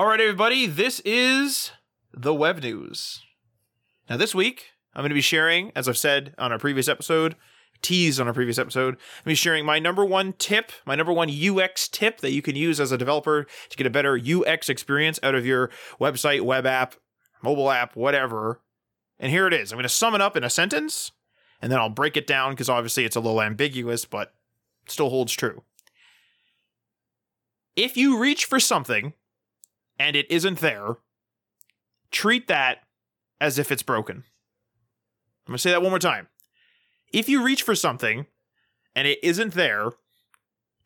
All right, everybody, this is the web news. Now, this week, I'm going to be sharing, as I've said on our previous episode, teased on our previous episode, I'm going to be sharing my number one tip, my number one UX tip that you can use as a developer to get a better UX experience out of your website, web app, mobile app, whatever. And here it is. I'm going to sum it up in a sentence, and then I'll break it down because obviously it's a little ambiguous, but still holds true. If you reach for something and it isn't there, treat that as if it's broken. I'm going to say that one more time. If you reach for something and it isn't there,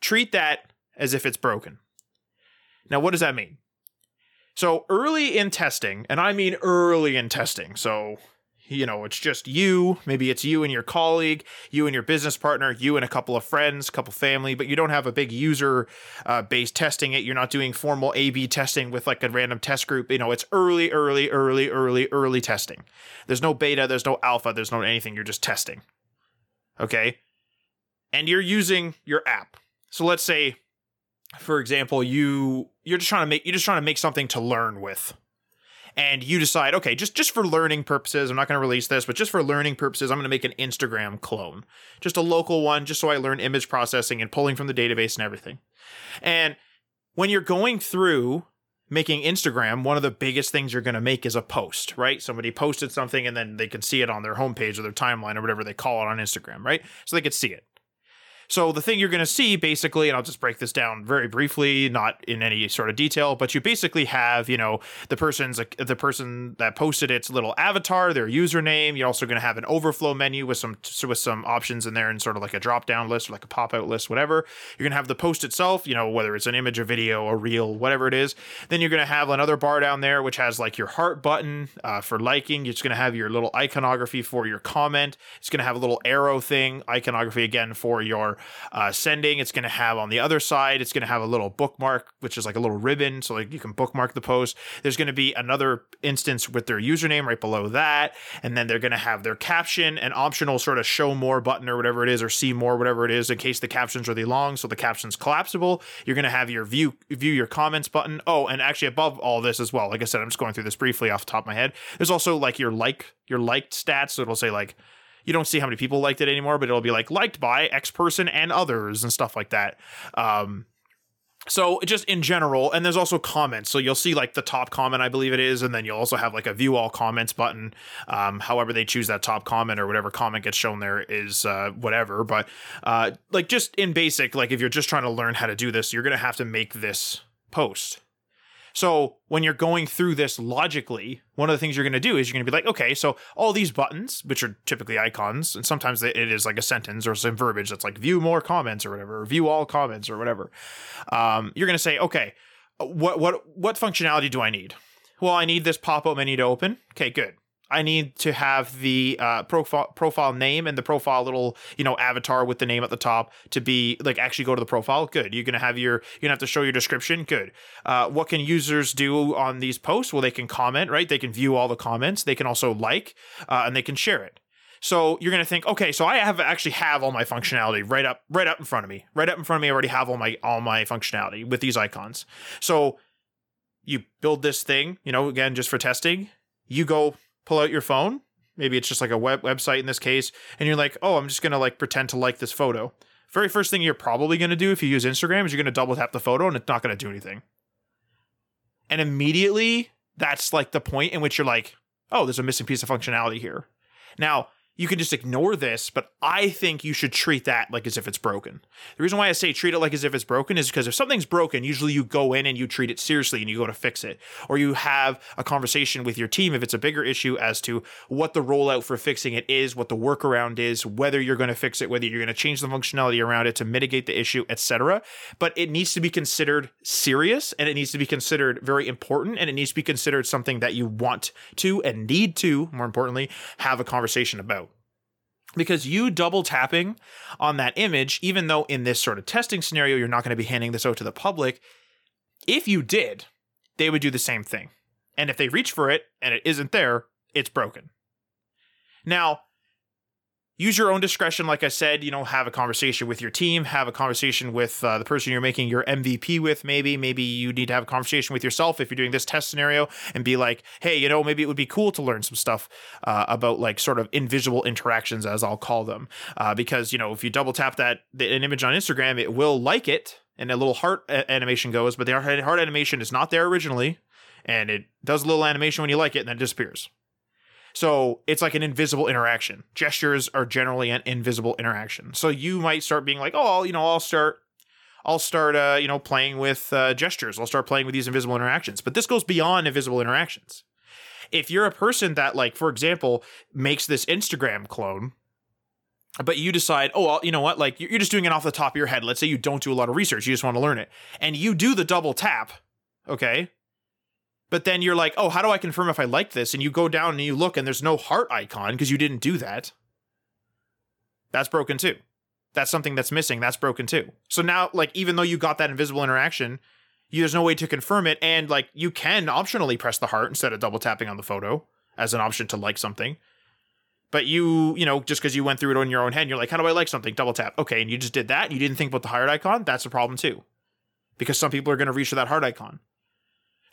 treat that as if it's broken. Now, what does that mean? So, early in testing, and I mean early in testing, so you know, it's just you, maybe it's you and your colleague, you and your business partner, you and a couple of friends, couple family, but you don't have a big user uh, base testing it. You're not doing formal A B testing with like a random test group. You know, it's early, early, early, early, early testing. There's no beta, there's no alpha, there's no anything. You're just testing. Okay. And you're using your app. So let's say, for example, you you're just trying to make you're just trying to make something to learn with and you decide, okay, just just for learning purposes, I'm not going to release this, but just for learning purposes, I'm going to make an Instagram clone, just a local one, just so I learn image processing and pulling from the database and everything. And when you're going through making Instagram, one of the biggest things you're going to make is a post, right? Somebody posted something and then they can see it on their homepage or their timeline or whatever they call it on Instagram, right? So they could see it. So the thing you're going to see basically, and I'll just break this down very briefly, not in any sort of detail, but you basically have, you know, the person's the person that posted its little avatar, their username. You're also going to have an overflow menu with some with some options in there and sort of like a drop down list or like a pop out list, whatever. You're going to have the post itself, you know, whether it's an image, a video, a reel, whatever it is. Then you're going to have another bar down there which has like your heart button uh, for liking. It's going to have your little iconography for your comment. It's going to have a little arrow thing, iconography again for your uh, sending. It's going to have on the other side, it's going to have a little bookmark, which is like a little ribbon. So like you can bookmark the post. There's going to be another instance with their username right below that. And then they're going to have their caption, and optional sort of show more button or whatever it is, or see more, whatever it is, in case the caption's are really long. So the caption's collapsible. You're going to have your view, view your comments button. Oh, and actually above all this as well, like I said, I'm just going through this briefly off the top of my head. There's also like your like, your liked stats. So it'll say like, you don't see how many people liked it anymore, but it'll be like liked by X person and others and stuff like that. Um, so just in general, and there's also comments. So you'll see like the top comment, I believe it is, and then you'll also have like a view all comments button. Um, however they choose that top comment or whatever comment gets shown there is uh, whatever. But uh, like just in basic, like if you're just trying to learn how to do this, you're gonna have to make this post. So when you're going through this logically, one of the things you're going to do is you're going to be like, okay, so all these buttons, which are typically icons, and sometimes it is like a sentence or some verbiage that's like view more comments or whatever, or view all comments or whatever. Um, you're going to say, okay, what what what functionality do I need? Well, I need this pop up menu to open. Okay, good. I need to have the uh, profile profile name and the profile little you know avatar with the name at the top to be like actually go to the profile. Good. You're gonna have your you're gonna have to show your description. Good. Uh, what can users do on these posts? Well, they can comment, right? They can view all the comments. They can also like uh, and they can share it. So you're gonna think, okay, so I have actually have all my functionality right up right up in front of me. Right up in front of me, I already have all my all my functionality with these icons. So you build this thing, you know, again just for testing. You go pull out your phone. Maybe it's just like a web website in this case, and you're like, oh, I'm just gonna like pretend to like this photo. Very first thing you're probably gonna do if you use Instagram is you're gonna double tap the photo and it's not gonna do anything. And immediately that's like the point in which you're like, oh, there's a missing piece of functionality here. Now, you can just ignore this, but I think you should treat that like as if it's broken. The reason why I say treat it like as if it's broken is because if something's broken, usually you go in and you treat it seriously and you go to fix it. Or you have a conversation with your team if it's a bigger issue as to what the rollout for fixing it is, what the workaround is, whether you're going to fix it, whether you're going to change the functionality around it to mitigate the issue, etc. But it needs to be considered serious and it needs to be considered very important and it needs to be considered something that you want to and need to, more importantly, have a conversation about because you double tapping on that image, even though in this sort of testing scenario, you're not going to be handing this out to the public, if you did, they would do the same thing. And if they reach for it and it isn't there, it's broken. Now, use your own discretion. Like I said, you know, have a conversation with your team, have a conversation with uh, the person you're making your MVP with. Maybe, maybe you need to have a conversation with yourself if you're doing this test scenario and be like, hey, you know, maybe it would be cool to learn some stuff uh, about like sort of invisible interactions, as I'll call them, uh, because you know, if you double tap that an image on Instagram, it will like it. And a little heart animation goes, but the heart animation is not there originally, and it does a little animation when you like it, and then it disappears. So it's like an invisible interaction. Gestures are generally an invisible interaction. So you might start being like, oh, you know, I'll start, I'll start, uh, you know, playing with uh, gestures. I'll start playing with these invisible interactions. But this goes beyond invisible interactions. If you're a person that, like, for example, makes this Instagram clone, but you decide, oh, well, you know what? Like, you're just doing it off the top of your head. Let's say you don't do a lot of research, you just want to learn it, and you do the double tap. Okay, but then you're like, oh, how do I confirm if I like this? And you go down and you look and there's no heart icon because you didn't do that. That's broken too. That's something that's missing. That's broken too. So now, like, even though you got that invisible interaction, you, there's no way to confirm it. And like, you can optionally press the heart instead of double tapping on the photo as an option to like something. But you, you know, just because you went through it on your own head, you're like, how do I like something? Double tap. Okay. And you just did that. And you didn't think about the heart icon. That's a problem too. Because some people are going to reach for that heart icon.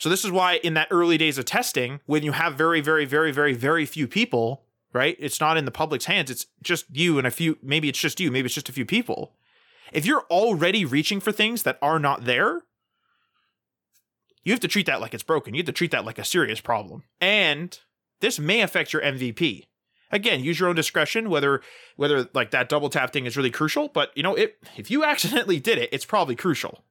So this is why in that early days of testing, when you have very, very, very, very, very few people, right? It's not in the public's hands. It's just you and a few, maybe it's just you, maybe it's just a few people. If you're already reaching for things that are not there, you have to treat that like it's broken. You have to treat that like a serious problem. And this may affect your MVP. Again, use your own discretion whether whether like that double tap thing is really crucial, but you know, it if you accidentally did it, it's probably crucial.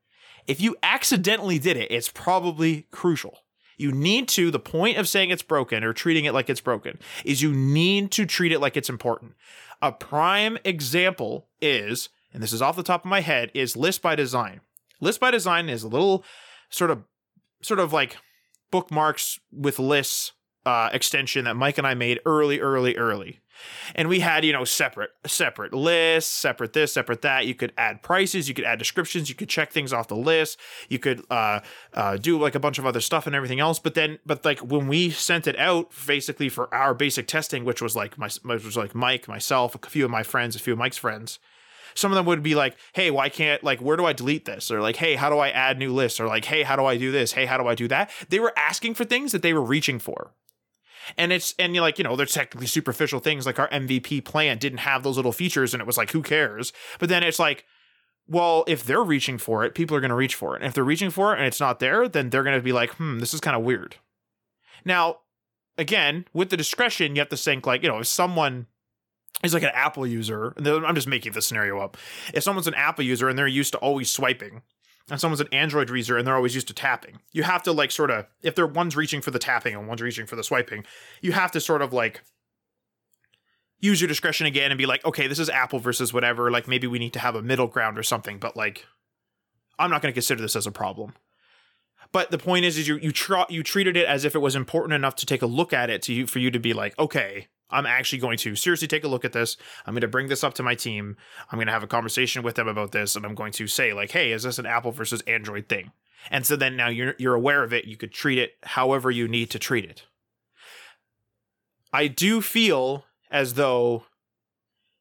If you accidentally did it, it's probably crucial. You need to, the point of saying it's broken or treating it like it's broken is you need to treat it like it's important. A prime example is, and this is off the top of my head, is List by Design. List by Design is a little sort of, sort of like bookmarks with lists uh, extension that Mike and I made early, early, early and we had you know separate separate lists separate this separate that. You could add prices you could add descriptions you could check things off the list. You could uh, uh, do like a bunch of other stuff and everything else. But then but like when we sent it out basically for our basic testing which was like my which was like mike myself a few of my friends a few of mike's friends some of them would be like hey why can't like where do i delete this? Or like hey how do i add new lists? Or like hey how do i do this? Hey how do i do that? They were asking for things that they were reaching for and it's and you're like you know they're technically superficial things like our mvp plan didn't have those little features and it was like who cares? But then it's like well if they're reaching for it people are going to reach for it. And if they're reaching for it and it's not there then they're going to be like hmm this is kind of weird. Now again with the discretion you have to think like you know if someone is like an apple user i'm just making this scenario up. If someone's an apple user and they're used to always swiping and someone's an Android user and they're always used to tapping. You have to like sort of if they're one's reaching for the tapping and one's reaching for the swiping, you have to sort of like use your discretion again and be like, okay, this is Apple versus whatever. Like maybe we need to have a middle ground or something, but like I'm not going to consider this as a problem. But the point is, is you you tr- you treated it as if it was important enough to take a look at it to you for you to be like, okay, I'm actually going to seriously take a look at this. I'm going to bring this up to my team. I'm going to have a conversation with them about this, and I'm going to say like, "Hey, is this an Apple versus Android thing?" And so then now you're you're aware of it. You could treat it however you need to treat it. I do feel as though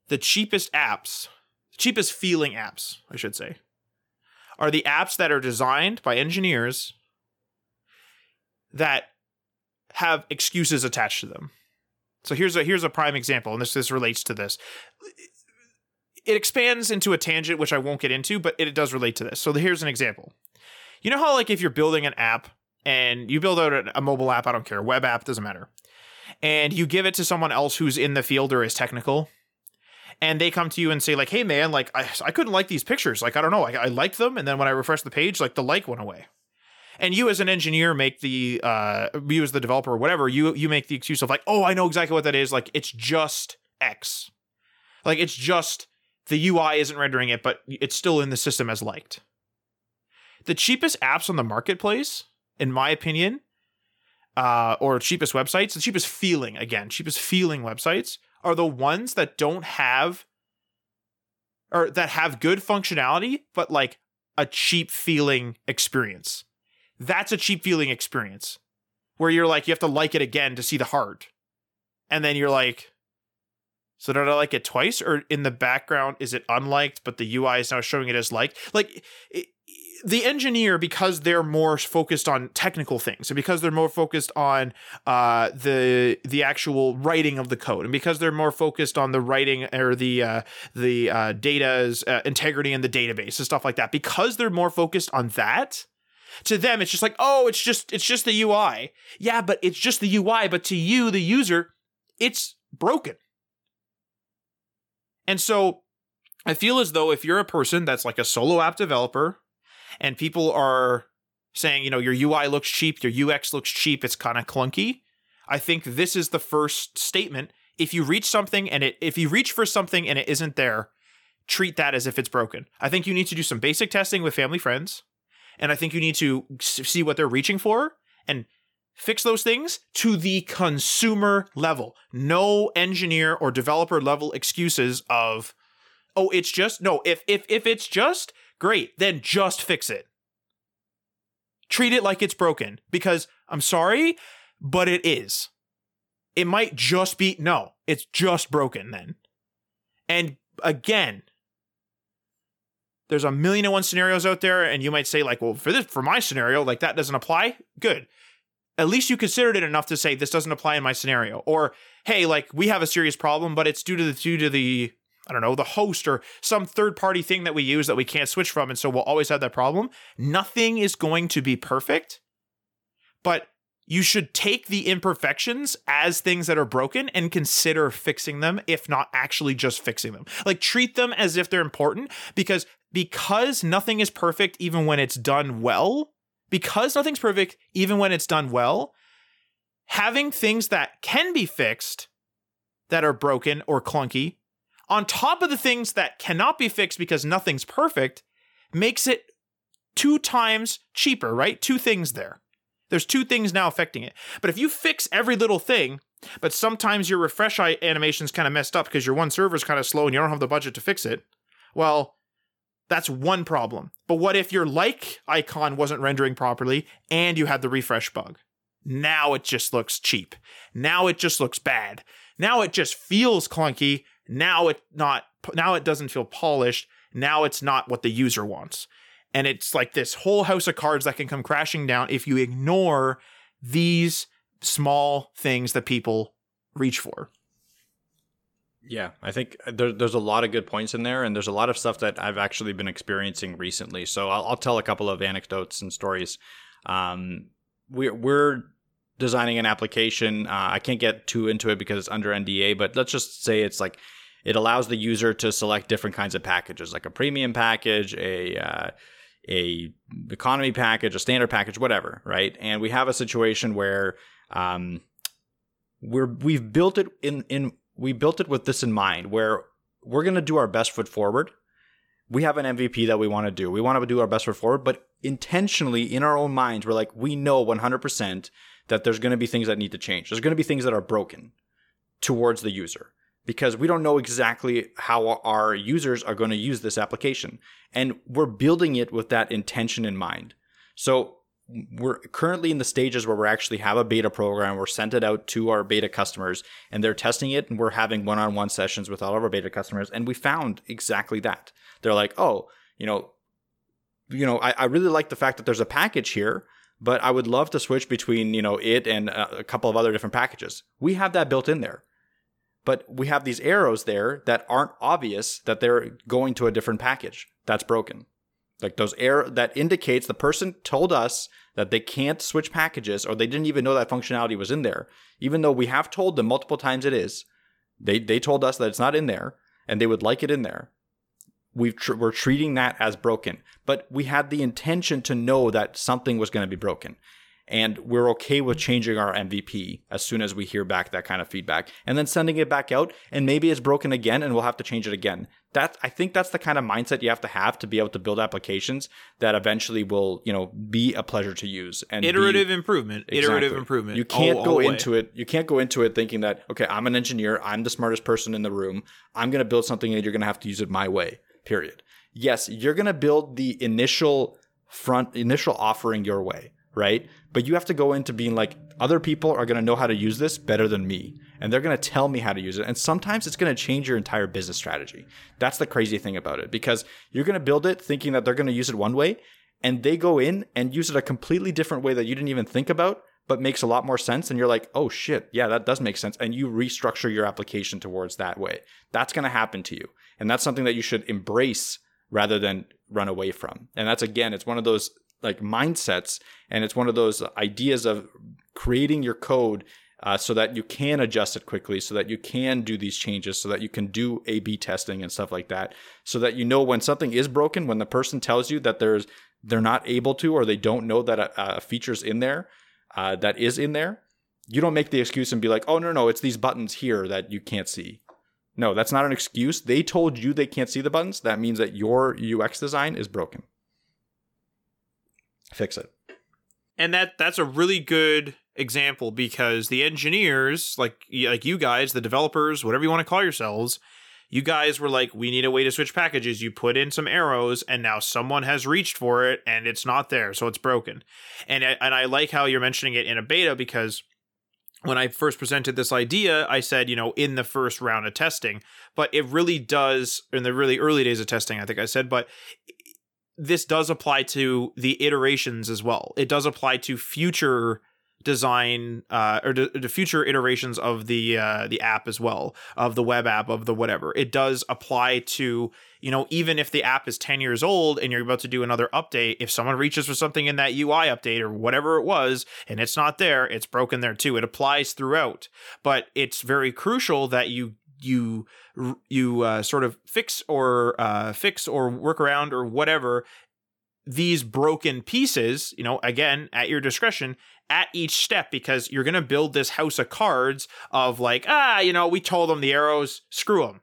the cheapest apps, the cheapest feeling apps, I should say, are the apps that are designed by engineers that have excuses attached to them. So here's a here's a prime example, and this this relates to this. It expands into a tangent which I won't get into, but it, does relate to this. So here's an example. You know how like if you're building an app and you build out a, mobile app, I don't care, web app doesn't matter, and you give it to someone else who's in the field or is technical, and they come to you and say like, "Hey man, like I, I couldn't like these pictures. Like I don't know, I, I liked them, and then when I refresh the page, like the like went away." And you as an engineer make the uh you as the developer or whatever you you make the excuse of like oh i know exactly what that is. Like it's just x. Like it's just the ui isn't rendering it but it's still in the system as liked. The cheapest apps on the marketplace in my opinion uh or cheapest websites the cheapest feeling again cheapest feeling websites are the ones that don't have or that have good functionality but like a cheap feeling experience that's a cheap feeling experience where you're like, you have to like it again to see the heart. And then you're like, So did I like it twice, or in the background is it unliked, but the UI is now showing it as liked? Like it, the engineer, because they're more focused on technical things, and because they're more focused on uh, the the actual writing of the code, and because they're more focused on the writing or the uh, the uh, data's uh, integrity in the database and stuff like that, because they're more focused on that. To them, it's just like, oh, it's just it's just the UI. Yeah, but it's just the UI. But to you, the user, it's broken. And so I feel as though if you're a person that's like a solo app developer and people are saying, you know, your UI looks cheap, your UX looks cheap, it's kind of clunky, I think this is the first statement. If you reach something and it if you reach for something and it isn't there, treat that as if it's broken. I think you need to do some basic testing with family friends and I think you need to see what they're reaching for and fix those things to the consumer level. No engineer or developer level excuses of, oh, it's just no. If if if it's just great, then just fix it. Treat it like it's broken because I'm sorry, but it is. It might just be no, it's just broken then. And again, there's a million and one scenarios out there, and you might say, like, well, for this for my scenario, like that doesn't apply. Good. At least you considered it enough to say this doesn't apply in my scenario. Or hey like we have a serious problem but it's due to the due to the i don't know the host or some third party thing that we use that we can't switch from and so we'll always have that problem. Nothing is going to be perfect but you should take the imperfections as things that are broken and consider fixing them if not actually just fixing them. Like treat them as if they're important because because nothing is perfect even when it's done well because nothing's perfect, even when it's done well, having things that can be fixed that are broken or clunky on top of the things that cannot be fixed because nothing's perfect makes it two times cheaper, right? Two things there. There's two things now affecting it. But if you fix every little thing, but sometimes your refresh animation's kind of messed up because your one server's kind of slow and you don't have the budget to fix it, well, that's one problem. But what if your like icon wasn't rendering properly and you had the refresh bug? Now it just looks cheap. Now it just looks bad. Now it just feels clunky. Now it not now it doesn't feel polished. Now it's not what the user wants. And it's like this whole house of cards that can come crashing down if you ignore these small things that people reach for. Yeah, I think there, there's a lot of good points in there, and there's a lot of stuff that I've actually been experiencing recently. So I'll, I'll tell a couple of anecdotes and stories. Um, we're, we're designing an application. Uh, I can't get too into it because it's under NDA, but let's just say it's like it allows the user to select different kinds of packages, like a premium package, a uh, a economy package, a standard package, whatever, right? And we have a situation where um, we're we've built it in in we built it with this in mind where we're going to do our best foot forward. We have an MVP that we want to do. We want to do our best foot forward, but intentionally in our own minds, we're like, we know 100% that there's going to be things that need to change. There's going to be things that are broken towards the user because we don't know exactly how our users are going to use this application. And we're building it with that intention in mind. So we're currently in the stages where we actually have a beta program. We're sent it out to our beta customers and they're testing it and we're having one-on-one sessions with all of our beta customers. And we found exactly that. They're like, oh, you know, you know, I, I really like the fact that there's a package here, but I would love to switch between, you know, it and a, a couple of other different packages. We have that built in there. But we have these arrows there that aren't obvious that they're going to a different package. That's broken. Like those error that indicates the person told us that they can't switch packages or they didn't even know that functionality was in there, even though we have told them multiple times it is. They, they told us that it's not in there and they would like it in there. we tr- we're treating that as broken, but we had the intention to know that something was going to be broken and we're okay with changing our MVP as soon as we hear back that kind of feedback and then sending it back out and maybe it's broken again and we'll have to change it again. That I think that's the kind of mindset you have to have to be able to build applications that eventually will, you know, be a pleasure to use and iterative be, improvement. Exactly. Iterative improvement. You can't all, go all into it. You can't go into it thinking that okay, I'm an engineer, I'm the smartest person in the room. I'm going to build something and you're going to have to use it my way. Period. Yes, you're going to build the initial front initial offering your way right? But you have to go into being like, other people are going to know how to use this better than me. And they're going to tell me how to use it. And sometimes it's going to change your entire business strategy. That's the crazy thing about it because you're going to build it thinking that they're going to use it one way. And they go in and use it a completely different way that you didn't even think about, but makes a lot more sense. And you're like, oh shit, yeah, that does make sense. And you restructure your application towards that way. That's going to happen to you. And that's something that you should embrace rather than run away from. And that's again, it's one of those like mindsets and it's one of those ideas of creating your code uh, so that you can adjust it quickly, so that you can do these changes, so that you can do A B testing and stuff like that, so that you know when something is broken, when the person tells you that there's they're not able to or they don't know that a, a feature's in there uh, that is in there, you don't make the excuse and be like, oh no no, it's these buttons here that you can't see. No, that's not an excuse. They told you they can't see the buttons. That means that your UX design is broken. Fix it. And that that's a really good example because the engineers, like like you guys, the developers, whatever you want to call yourselves, you guys were like, we need a way to switch packages. You put in some arrows, and now someone has reached for it, and it's not there, so it's broken. And and I like how you're mentioning it in a beta because when I first presented this idea, I said, you know, in the first round of testing, but it really does in the really early days of testing, I think I said, but this does apply to the iterations as well. It does apply to future design uh, or the future iterations of the uh, the app as well of the web app of the whatever. It does apply to you know even if the app is 10 years old and you're about to do another update if someone reaches for something in that UI update or whatever it was and it's not there it's broken there too. It applies throughout. But it's very crucial that you you you uh, sort of fix or uh, fix or work around or whatever these broken pieces, you know, again, at your discretion, at each step, because you're going to build this house of cards of like, ah, you know, we told them the arrows, screw them,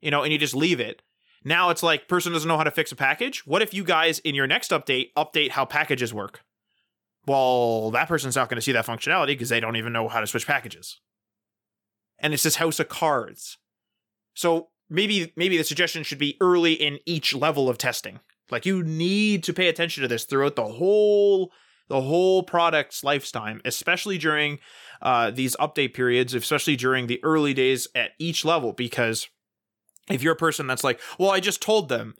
you know, and you just leave it. Now it's like, person doesn't know how to fix a package. What if you guys in your next update update how packages work? Well, that person's not going to see that functionality because they don't even know how to switch packages. And it's this house of cards. So maybe maybe the suggestion should be early in each level of testing like you need to pay attention to this throughout the whole the whole product's lifetime, especially during uh, these update periods, especially during the early days at each level, because if you're a person that's like, well, I just told them,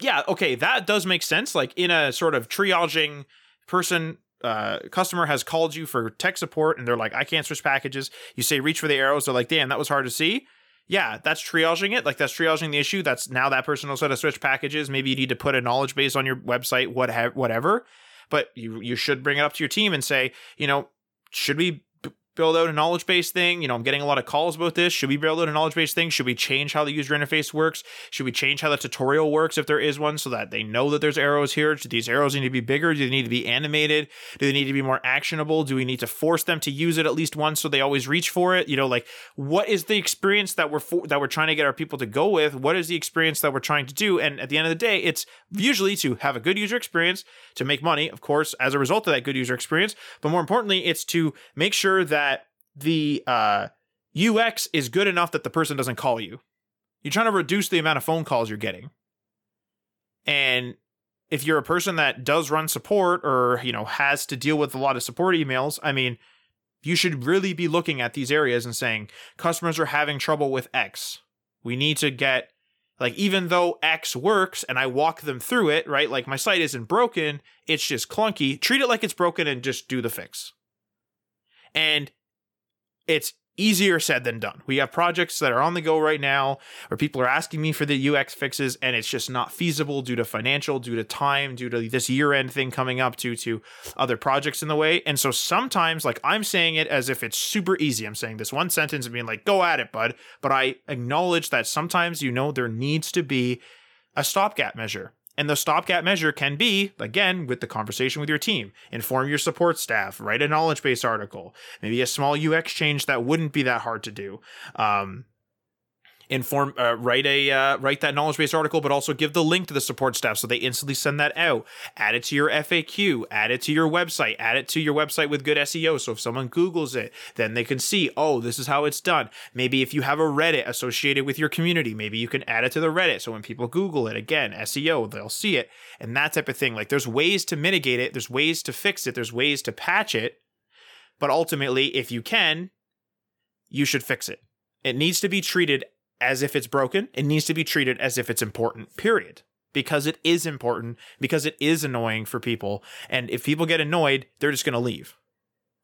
yeah, okay, that does make sense. Like in a sort of triaging person, uh, customer has called you for tech support and they're like, I can't switch packages. You say reach for the arrows. They're like, damn, that was hard to see yeah, that's triaging it. Like that's triaging the issue. That's now that person knows how to switch packages. Maybe you need to put a knowledge base on your website, what whatever. But you you should bring it up to your team and say, you know, should we build out a knowledge base thing? You know, I'm getting a lot of calls about this. Should we build out a knowledge base thing? Should we change how the user interface works? Should we change how the tutorial works if there is one so that they know that there's arrows here? Do these arrows need to be bigger? Do they need to be animated? Do they need to be more actionable? Do we need to force them to use it at least once so they always reach for it? You know, like what is the experience that we're for, that we're trying to get our people to go with? What is the experience that we're trying to do? And at the end of the day, it's usually to have a good user experience, to make money, of course, as a result of that good user experience, but more importantly, it's to make sure that the uh, UX is good enough that the person doesn't call you. You're trying to reduce the amount of phone calls you're getting. And if you're a person that does run support or, you know, has to deal with a lot of support emails, I mean, you should really be looking at these areas and saying customers are having trouble with X. We need to get like even though X works and I walk them through it, right? Like my site isn't broken, it's just clunky. Treat it like it's broken and just do the fix. And it's easier said than done. We have projects that are on the go right now where people are asking me for the UX fixes and it's just not feasible due to financial, due to time, due to this year-end thing coming up due to other projects in the way. And so sometimes like I'm saying it as if it's super easy. I'm saying this one sentence and being like, "Go at it, bud." But I acknowledge that sometimes you know there needs to be a stopgap measure. And the stopgap measure can be, again, with the conversation with your team, inform your support staff, write a knowledge base article, maybe a small UX change that wouldn't be that hard to do. Um, inform uh, write a uh, write that knowledge base article but also give the link to the support staff so they instantly send that out. Add it to your faq add it to your website add it to your website with good seo so if someone googles it then they can see oh this is how it's done. Maybe if you have a reddit associated with your community maybe you can add it to the reddit. So when people google it again seo they'll see it. And that type of thing. Like there's ways to mitigate it. There's ways to fix it. There's ways to patch it. But ultimately if you can you should fix it. It needs to be treated as if it's broken. It needs to be treated as if it's important, period. Because it is important, because it is annoying for people. And if people get annoyed, they're just going to leave.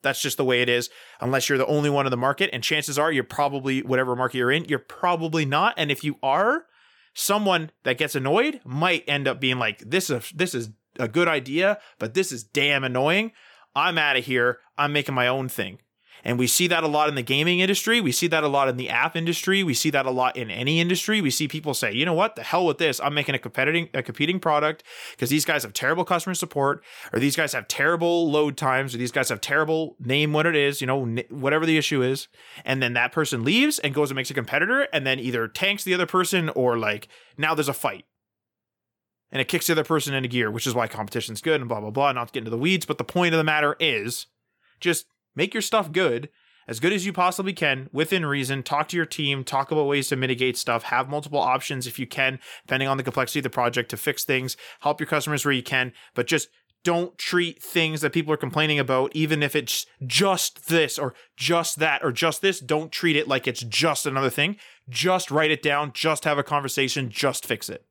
That's just the way it is, unless you're the only one in the market. And chances are you're probably, whatever market you're in, you're probably not. And if you are, someone that gets annoyed might end up being like, this is, this is a good idea, but this is damn annoying. I'm out of here. I'm making my own thing. And we see that a lot in the gaming industry. We see that a lot in the app industry. We see that a lot in any industry. We see people say, you know what, the hell with this. I'm making a competing a competing product because these guys have terrible customer support, or these guys have terrible load times, or these guys have terrible name what it is, you know, whatever the issue is. And then that person leaves and goes and makes a competitor, and then either tanks the other person or like now there's a fight and it kicks the other person into gear, which is why competition's good and blah blah blah. Not to get into the weeds, but the point of the matter is just Make your stuff good, as good as you possibly can, within reason. Talk to your team, talk about ways to mitigate stuff, have multiple options if you can, depending on the complexity of the project to fix things, help your customers where you can, but just don't treat things that people are complaining about, even if it's just this or just that or just this. Don't treat it like it's just another thing. Just write it down, just have a conversation, just fix it.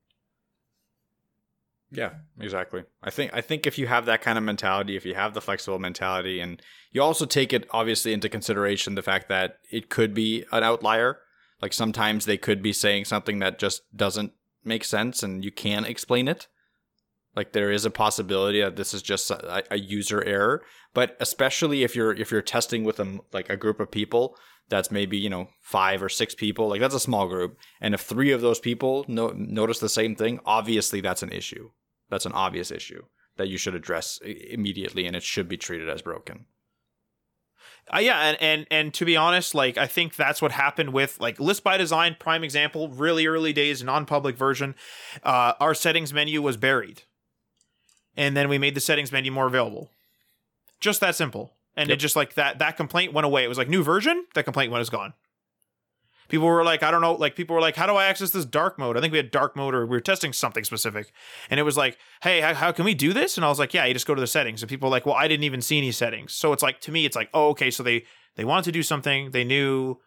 Yeah, exactly. I think I think if you have that kind of mentality, if you have the flexible mentality, and you also take it obviously into consideration the fact that it could be an outlier. Like sometimes they could be saying something that just doesn't make sense, and you can't explain it. Like there is a possibility that this is just a, a user error, but especially if you're if you're testing with them like a group of people that's maybe you know five or six people like that's a small group and if three of those people no- notice the same thing obviously that's an issue that's an obvious issue that you should address immediately and it should be treated as broken. Uh, yeah, and, and and to be honest, like I think that's what happened with like list by design. Prime example, really early days, non-public version. Uh, our settings menu was buried, and then we made the settings menu more available. Just that simple, and yep. it just like that that complaint went away. It was like new version. That complaint went is gone people were like, I don't know, like people were like, how do I access this dark mode? I think we had dark mode or we were testing something specific. And it was like, hey, how, how, can we do this? And I was like, yeah, you just go to the settings. And people were like, well, I didn't even see any settings. So it's like, to me, it's like, oh, okay. So they, they wanted to do something. They knew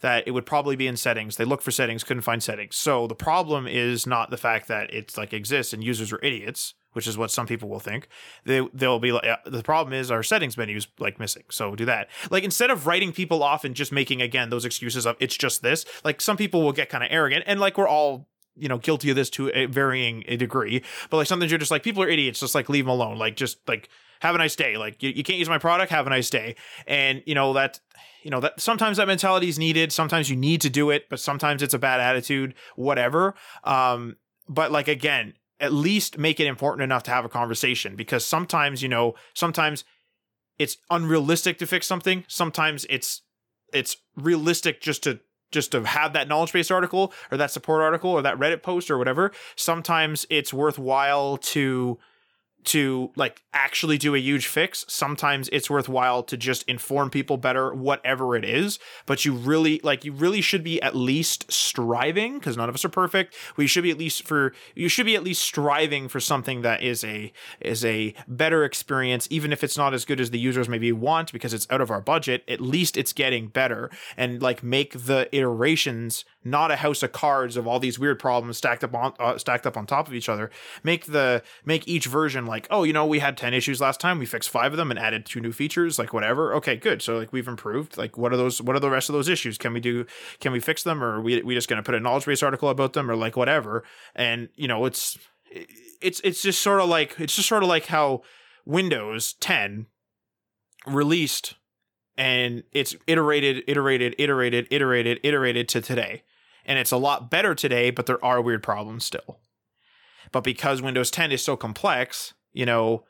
that it would probably be in settings. They looked for settings, couldn't find settings. So the problem is not the fact that it's like exists and users are idiots which is what some people will think. They they'll be like the problem is our settings menu is like missing. So do that. Like instead of writing people off and just making again those excuses of it's just this. Like some people will get kind of arrogant and like we're all you know guilty of this to a varying degree. But like sometimes you're just like people are idiots. Just like leave them alone. Like just like have a nice day. Like you, you can't use my product. Have a nice day. And you know that you know that sometimes that mentality is needed. Sometimes you need to do it, but sometimes it's a bad attitude. Whatever. Um, but like again, at least make it important enough to have a conversation because sometimes you know sometimes it's unrealistic to fix something. Sometimes it's it's realistic just to just to have that knowledge base article or that support article or that reddit post or whatever. Sometimes it's worthwhile to to like actually do a huge fix sometimes it's worthwhile to just inform people better whatever it is but you really like you really should be at least striving because none of us are perfect. We should be at least for you should be at least striving for something that is a is a better experience even if it's not as good as the users maybe want because it's out of our budget at least it's getting better. And like make the iterations not a house of cards of all these weird problems stacked up on uh, stacked up on top of each other make the make each version like oh you know we had 10 issues last time we fixed five of them and added two new features like whatever. Okay good. So like we've improved. Like what are those what are the rest of those issues? Can we do can we fix them or are we, we just going to put a knowledge base article about them or like whatever? And you know it's it's it's just sort of like it's just sort of like how windows 10 released and it's iterated iterated iterated iterated iterated to today and it's a lot better today, but there are weird problems still. But because Windows 10 is so complex, you know,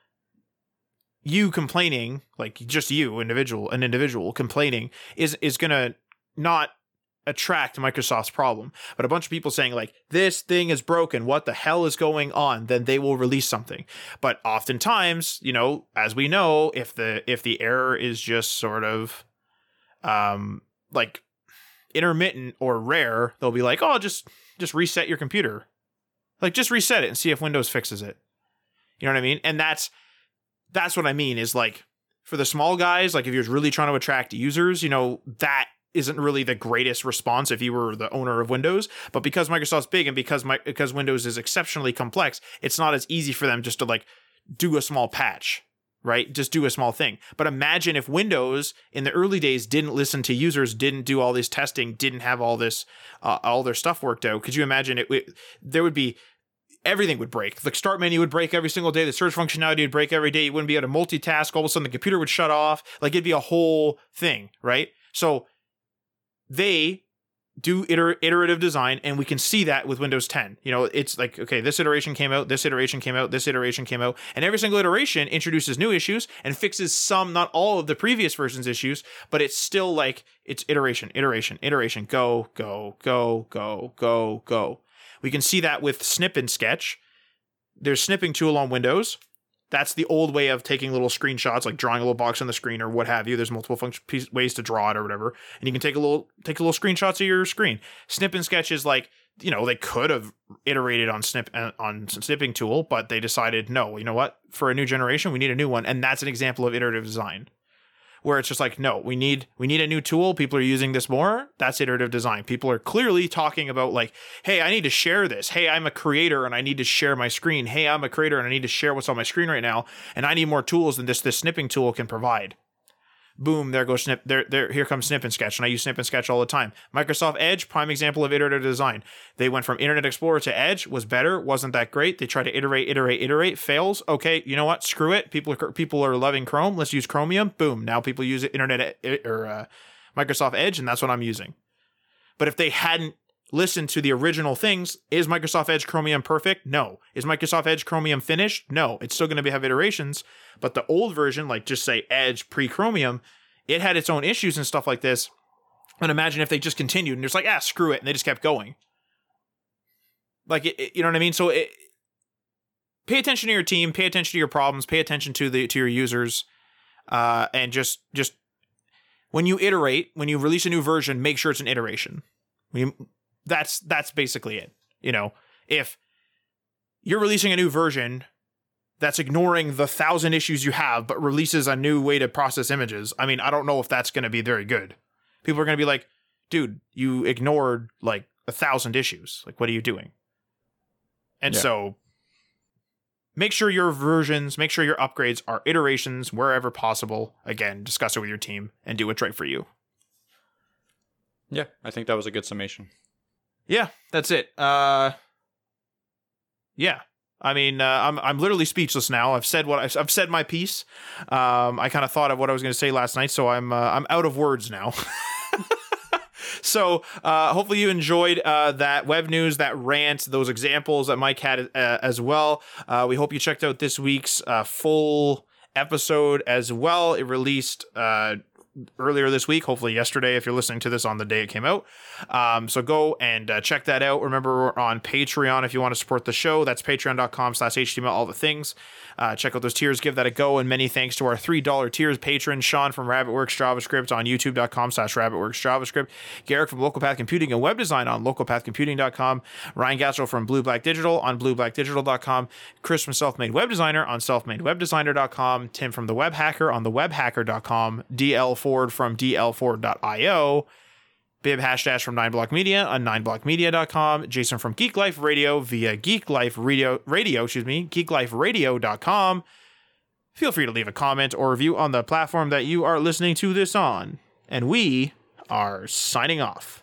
you complaining, like just you, individual, an individual complaining, is is gonna not attract Microsoft's problem. But a bunch of people saying like this thing is broken, what the hell is going on? Then they will release something. But oftentimes, you know, as we know, if the if the error is just sort of um like intermittent or rare, they'll be like, "Oh, just just reset your computer." Like just reset it and see if Windows fixes it. You know what I mean? And that's that's what I mean is like for the small guys, like if you're really trying to attract users, you know, that isn't really the greatest response if you were the owner of Windows. But because Microsoft's big and because my, because Windows is exceptionally complex, it's not as easy for them just to like do a small patch, right? Just do a small thing. But imagine if Windows in the early days didn't listen to users, didn't do all this testing, didn't have all this uh, all their stuff worked out. Could you imagine it? it there would be everything would break. The start menu would break every single day. The search functionality would break every day. You wouldn't be able to multitask. All of a sudden, the computer would shut off. Like it'd be a whole thing, right? So they do iter- iterative design, and we can see that with Windows 10. You know, it's like okay, this iteration came out, this iteration came out, this iteration came out, and every single iteration introduces new issues and fixes some, not all of the previous version's issues, but it's still like it's iteration, iteration, iteration, go, go, go, go, go, go. We can see that with Snip and Sketch. There's snipping tool on Windows. That's the old way of taking little screenshots, like drawing a little box on the screen or what have you. There's multiple function piece, ways to draw it or whatever, and you can take a little take a little screenshots of your screen. Snip and Sketch is like you know they could have iterated on snip uh, on snipping tool, but they decided no. You know what? For a new generation, we need a new one, and that's an example of iterative design where it's just like no we need we need a new tool. People are using this more. That's iterative design. People are clearly talking about like hey i need to share this. Hey i'm a creator and i need to share my screen. Hey i'm a creator and i need to share what's on my screen right now and i need more tools than this this snipping tool can provide boom, there goes snip. There, there, here comes Snip and Sketch, and I use Snip and Sketch all the time. Microsoft Edge, prime example of iterative design. They went from Internet Explorer to Edge, was better, wasn't that great. They tried to iterate, iterate, iterate, fails. Okay, you know what? Screw it. People, are, people are loving Chrome. Let's use Chromium. Boom. Now people use Internet or uh, Microsoft Edge, and that's what I'm using. But if they hadn't listen to the original things. Is Microsoft Edge Chromium perfect? No. Is Microsoft Edge Chromium finished? No. It's still going to have iterations, but the old version, like just say Edge pre Chromium, it had its own issues and stuff like this. And imagine if they just continued and just like, ah, screw it, and they just kept going. Like, it, it, you know what I mean? So, it, pay attention to your team, pay attention to your problems, pay attention to the to your users, uh, and just just when you iterate, when you release a new version, make sure it's an iteration. You, that's that's basically it. You know, if you're releasing a new version that's ignoring the thousand issues you have, but releases a new way to process images. I mean, I don't know if that's going to be very good. People are going to be like, dude, you ignored like a thousand issues. Like, what are you doing? And yeah. so make sure your versions, make sure your upgrades are iterations wherever possible. Again, discuss it with your team and do what's right for you. Yeah, I think that was a good summation. Yeah, that's it. Uh, yeah, I mean, uh, I'm I'm literally speechless now. I've said what I've, I've said my piece. Um, I kind of thought of what I was going to say last night, so I'm uh, I'm out of words now. so uh, hopefully you enjoyed uh, that web news, that rant, those examples that Mike had uh, as well. Uh, we hope you checked out this week's uh, full episode as well. It released uh, earlier this week, hopefully yesterday, if you're listening to this on the day it came out. Um, so go and uh, check that out. Remember, we're on Patreon if you want to support the show. That's patreon.com slash HTML, all the things. Uh, check out those tiers, give that a go. And many thanks to our $3 tiers patron, Sean from Rabbitworks JavaScript on youtube.com slash Rabbitworks JavaScript, Garrick from Local Path Computing and Web Design on localpathcomputing.com, Ryan Gassel from Blue Black Digital on blueblackdigital.com, Chris from Self Made Web Designer on selfmadewebdesigner.com, Tim from The Web Hacker on thewebhacker.com, DL Ford from dlford.io, Bibhash Dash from 9block Media on 9blockmedia.com, Jason from Geek Life Radio via Geek Life Radio, radio, excuse me, geekliferadio.com. Feel free to leave a comment or review on the platform that you are listening to this on. And we are signing off.